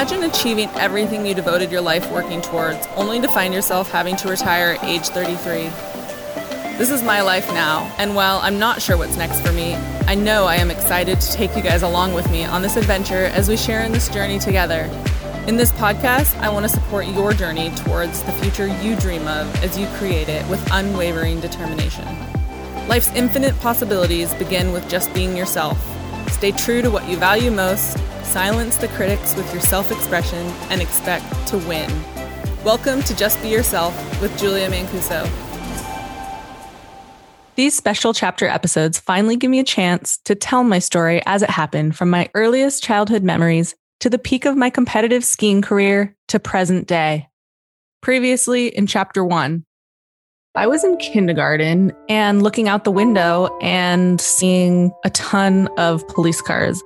Imagine achieving everything you devoted your life working towards, only to find yourself having to retire at age 33. This is my life now, and while I'm not sure what's next for me, I know I am excited to take you guys along with me on this adventure as we share in this journey together. In this podcast, I want to support your journey towards the future you dream of as you create it with unwavering determination. Life's infinite possibilities begin with just being yourself. Stay true to what you value most, silence the critics with your self expression, and expect to win. Welcome to Just Be Yourself with Julia Mancuso. These special chapter episodes finally give me a chance to tell my story as it happened from my earliest childhood memories to the peak of my competitive skiing career to present day. Previously in chapter one, I was in kindergarten and looking out the window and seeing a ton of police cars.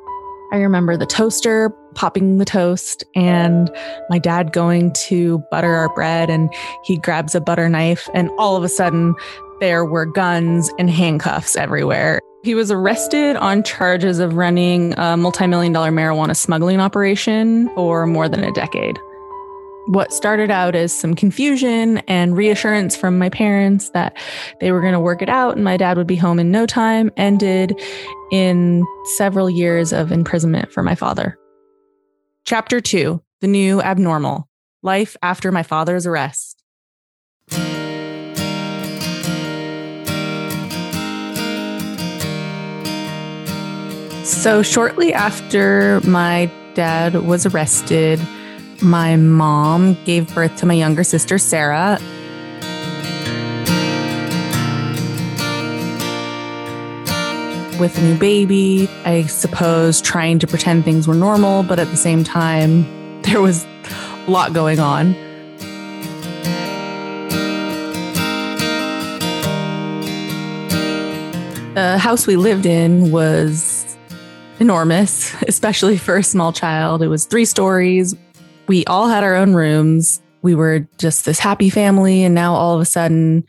I remember the toaster popping the toast and my dad going to butter our bread and he grabs a butter knife and all of a sudden there were guns and handcuffs everywhere. He was arrested on charges of running a multi-million dollar marijuana smuggling operation for more than a decade. What started out as some confusion and reassurance from my parents that they were going to work it out and my dad would be home in no time ended in several years of imprisonment for my father. Chapter 2 The New Abnormal Life After My Father's Arrest. So, shortly after my dad was arrested, my mom gave birth to my younger sister, Sarah. With a new baby, I suppose trying to pretend things were normal, but at the same time, there was a lot going on. The house we lived in was enormous, especially for a small child. It was three stories. We all had our own rooms. We were just this happy family. And now all of a sudden,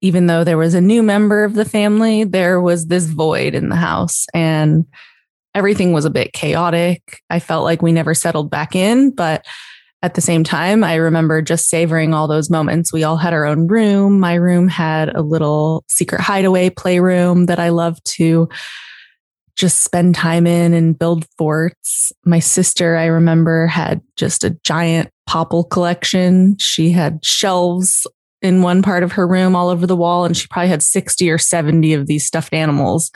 even though there was a new member of the family, there was this void in the house and everything was a bit chaotic. I felt like we never settled back in, but at the same time, I remember just savoring all those moments. We all had our own room. My room had a little secret hideaway playroom that I loved to just spend time in and build forts. My sister, I remember, had just a giant popple collection. She had shelves in one part of her room all over the wall, and she probably had 60 or 70 of these stuffed animals.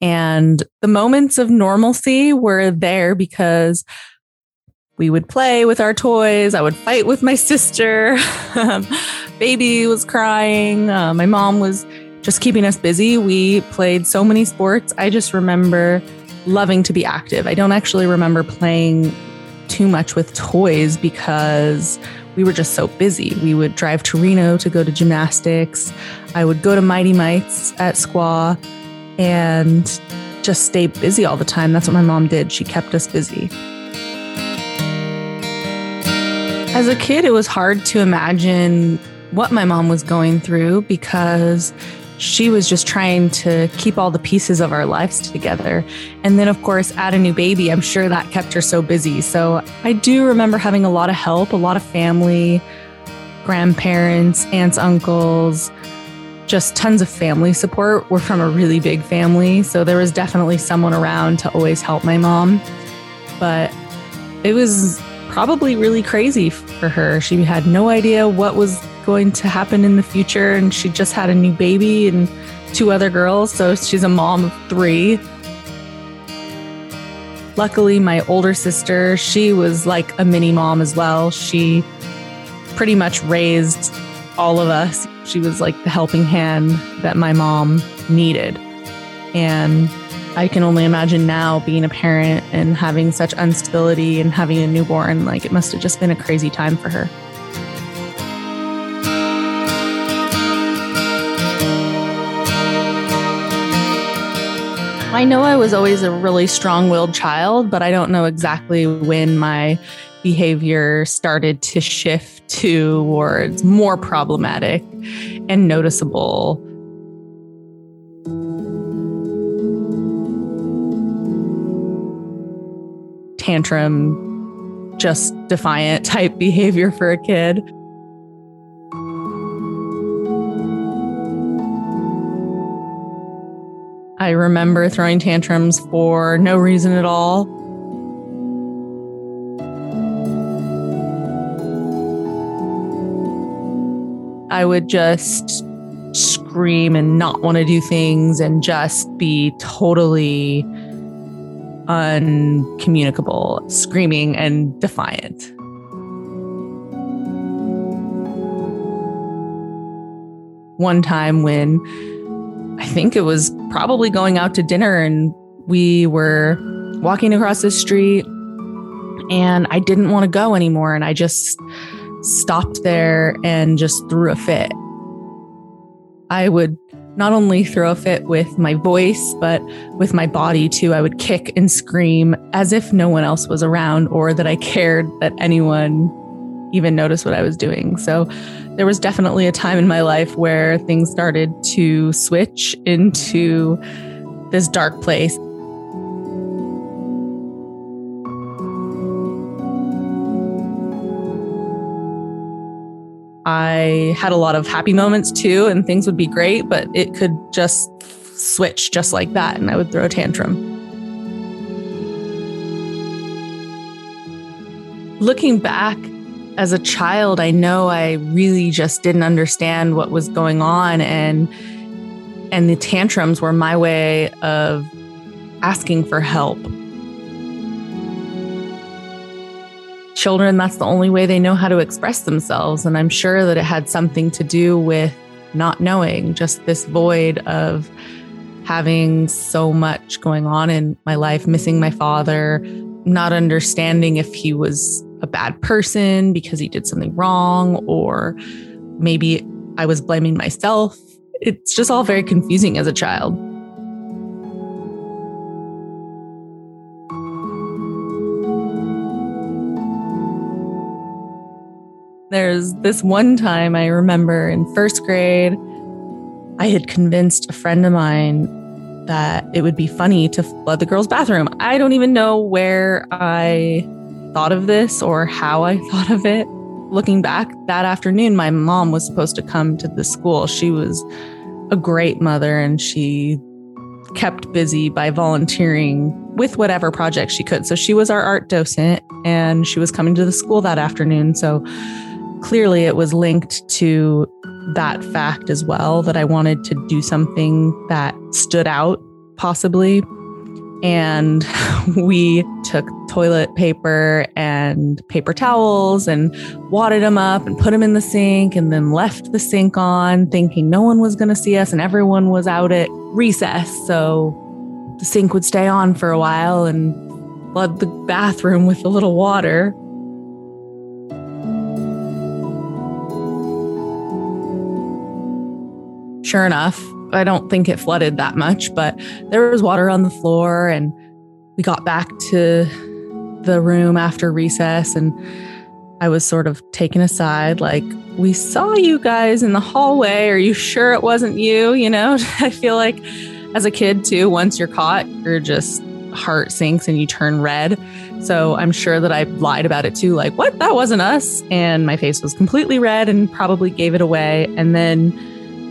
And the moments of normalcy were there because we would play with our toys. I would fight with my sister. Baby was crying. Uh, my mom was just keeping us busy. We played so many sports. I just remember loving to be active. I don't actually remember playing too much with toys because we were just so busy. We would drive to Reno to go to gymnastics. I would go to Mighty Mites at Squaw and just stay busy all the time. That's what my mom did. She kept us busy. As a kid, it was hard to imagine what my mom was going through because she was just trying to keep all the pieces of our lives together. And then, of course, add a new baby. I'm sure that kept her so busy. So I do remember having a lot of help, a lot of family, grandparents, aunts, uncles, just tons of family support. We're from a really big family. So there was definitely someone around to always help my mom. But it was probably really crazy for her. She had no idea what was going to happen in the future. And she just had a new baby and two other girls. So she's a mom of three. Luckily, my older sister, she was like a mini mom as well. She pretty much raised all of us. She was like the helping hand that my mom needed. And I can only imagine now being a parent and having such instability and having a newborn. Like it must have just been a crazy time for her. I know I was always a really strong willed child, but I don't know exactly when my behavior started to shift towards more problematic and noticeable. Tantrum just defiant type behavior for a kid. I remember throwing tantrums for no reason at all. I would just scream and not want to do things and just be totally uncommunicable, screaming and defiant. One time when I think it was probably going out to dinner and we were walking across the street and I didn't want to go anymore and I just stopped there and just threw a fit. I would not only throw a fit with my voice, but with my body too. I would kick and scream as if no one else was around or that I cared that anyone even noticed what I was doing. So there was definitely a time in my life where things started to switch into this dark place. I had a lot of happy moments too, and things would be great, but it could just switch just like that, and I would throw a tantrum. Looking back as a child, I know I really just didn't understand what was going on, and and the tantrums were my way of asking for help children, that's the only way they know how to express themselves. And I'm sure that it had something to do with not knowing, just this void of having so much going on in my life, missing my father, not understanding if he was a bad person because he did something wrong, or maybe I was blaming myself. It's just all very confusing as a child. There's this one time I remember in first grade, I had convinced a friend of mine that it would be funny to flood the girls' bathroom. I don't even know where I thought of this or how I thought of it. Looking back that afternoon, my mom was supposed to come to the school. She was a great mother and she kept busy by volunteering with whatever project she could. So she was our art docent and she was coming to the school that afternoon. So clearly it was linked to that fact as well that I wanted to do something that stood out, possibly. And we took toilet paper and paper towels and wadded them up and put them in the sink and then left the sink on, thinking no one was going to see us and everyone was out at recess. So the sink would stay on for a while and flood the bathroom with a little water. Sure enough, I don't think it flooded that much, but there was water on the floor. And we got back to the room after recess and I was sort of taken aside, like, we saw you guys in the hallway. Are you sure it wasn't you? You know, I feel like as a kid, too, once you're caught, your just heart sinks and you turn red. So I'm sure that I lied about it too, like, what? That wasn't us. And my face was completely red and probably gave it away. And then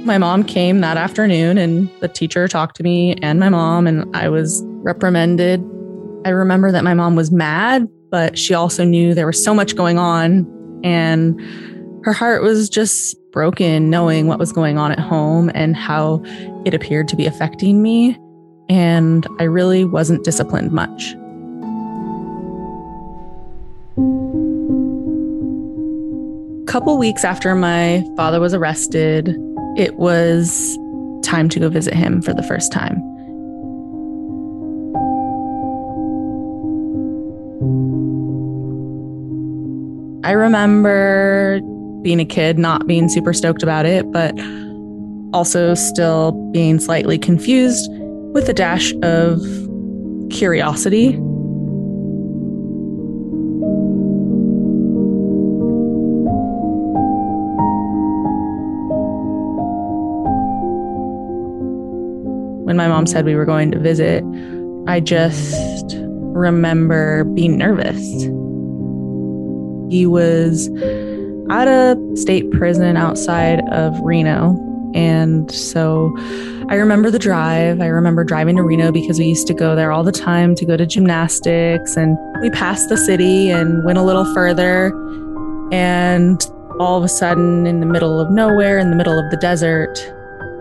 my mom came that afternoon and the teacher talked to me and my mom, and I was reprimanded. I remember that my mom was mad, but she also knew there was so much going on and her heart was just broken knowing what was going on at home and how it appeared to be affecting me. And I really wasn't disciplined much. A couple weeks after my father was arrested, it was time to go visit him for the first time. I remember being a kid, not being super stoked about it, but also still being slightly confused with a dash of curiosity. My mom said we were going to visit, I just remember being nervous. He was at a state prison outside of Reno. And so I remember the drive. I remember driving to Reno because we used to go there all the time to go to gymnastics. And we passed the city and went a little further. And all of a sudden, in the middle of nowhere, in the middle of the desert,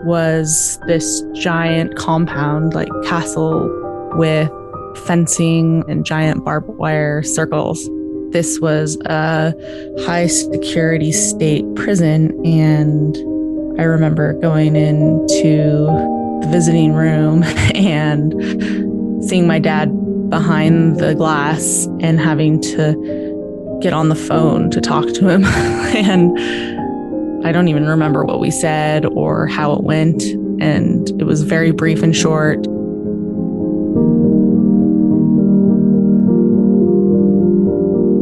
was this giant compound, like castle with fencing and giant barbed wire circles. This was a high security state prison. And I remember going into the visiting room and seeing my dad behind the glass and having to get on the phone to talk to him. and I don't even remember what we said or how it went. And it was very brief and short.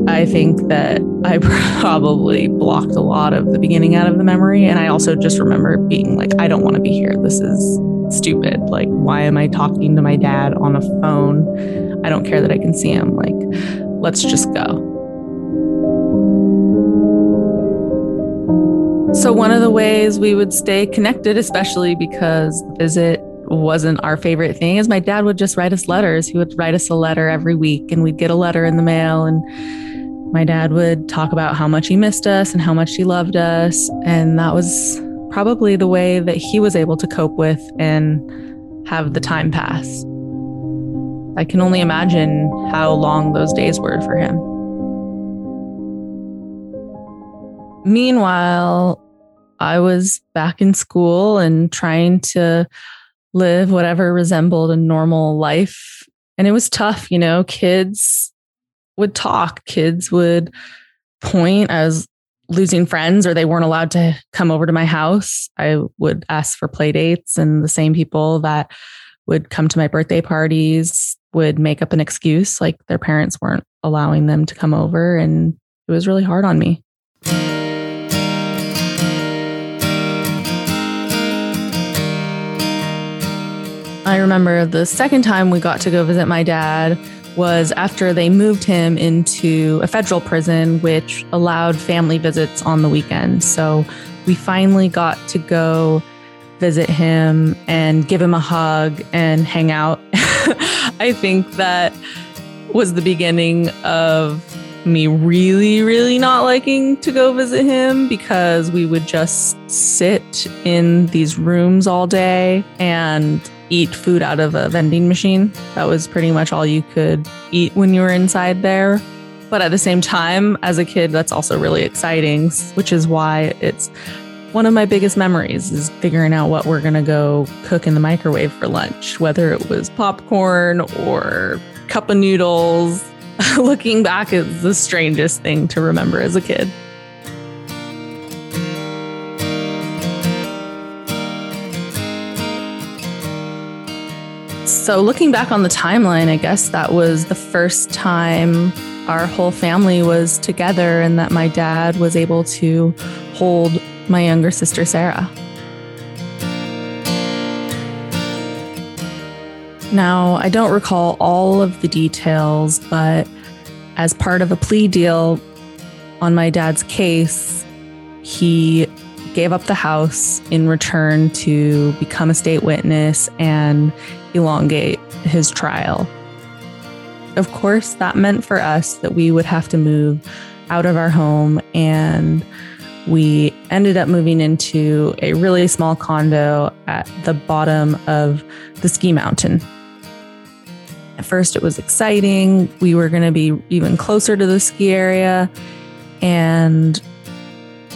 I think that I probably blocked a lot of the beginning out of the memory. And I also just remember being like, I don't want to be here. This is stupid. Like, why am I talking to my dad on a phone? I don't care that I can see him. Like, let's just go. So, one of the ways we would stay connected, especially because visit wasn't our favorite thing, is my dad would just write us letters. He would write us a letter every week, and we'd get a letter in the mail. And my dad would talk about how much he missed us and how much he loved us. And that was probably the way that he was able to cope with and have the time pass. I can only imagine how long those days were for him. Meanwhile, I was back in school and trying to live whatever resembled a normal life. And it was tough, you know, kids would talk, kids would point as losing friends or they weren't allowed to come over to my house. I would ask for play dates, and the same people that would come to my birthday parties would make up an excuse like their parents weren't allowing them to come over. And it was really hard on me. I remember the second time we got to go visit my dad was after they moved him into a federal prison, which allowed family visits on the weekend. So we finally got to go visit him and give him a hug and hang out. I think that was the beginning of me really, really not liking to go visit him because we would just sit in these rooms all day and eat food out of a vending machine. That was pretty much all you could eat when you were inside there. But at the same time, as a kid, that's also really exciting, which is why it's one of my biggest memories is figuring out what we're going to go cook in the microwave for lunch, whether it was popcorn or cup of noodles. Looking back is the strangest thing to remember as a kid. So, looking back on the timeline, I guess that was the first time our whole family was together and that my dad was able to hold my younger sister, Sarah. Now, I don't recall all of the details, but as part of a plea deal on my dad's case, he gave up the house in return to become a state witness and elongate his trial. Of course, that meant for us that we would have to move out of our home, and we ended up moving into a really small condo at the bottom of the ski mountain. At first, it was exciting. We were going to be even closer to the ski area. And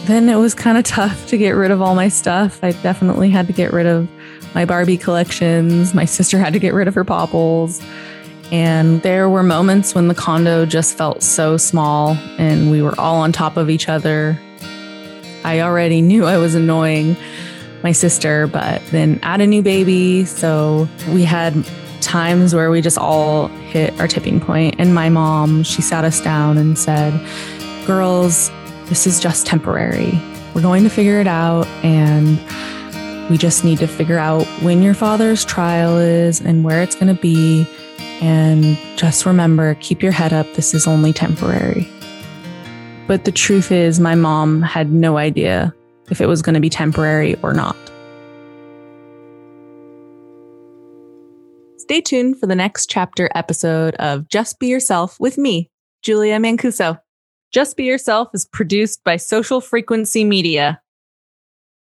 then it was kind of tough to get rid of all my stuff. I definitely had to get rid of my Barbie collections. My sister had to get rid of her popples. And there were moments when the condo just felt so small and we were all on top of each other. I already knew I was annoying my sister, but then add a new baby. So we had times where we just all hit our tipping point. And my mom, she sat us down and said, Girls, this is just temporary. We're going to figure it out. And we just need to figure out when your father's trial is and where it's going to be. And just remember, keep your head up. This is only temporary. But the truth is, my mom had no idea if it was going to be temporary or not. Stay tuned for the next chapter episode of Just Be Yourself with me, Julia Mancuso. Just Be Yourself is produced by Social Frequency Media.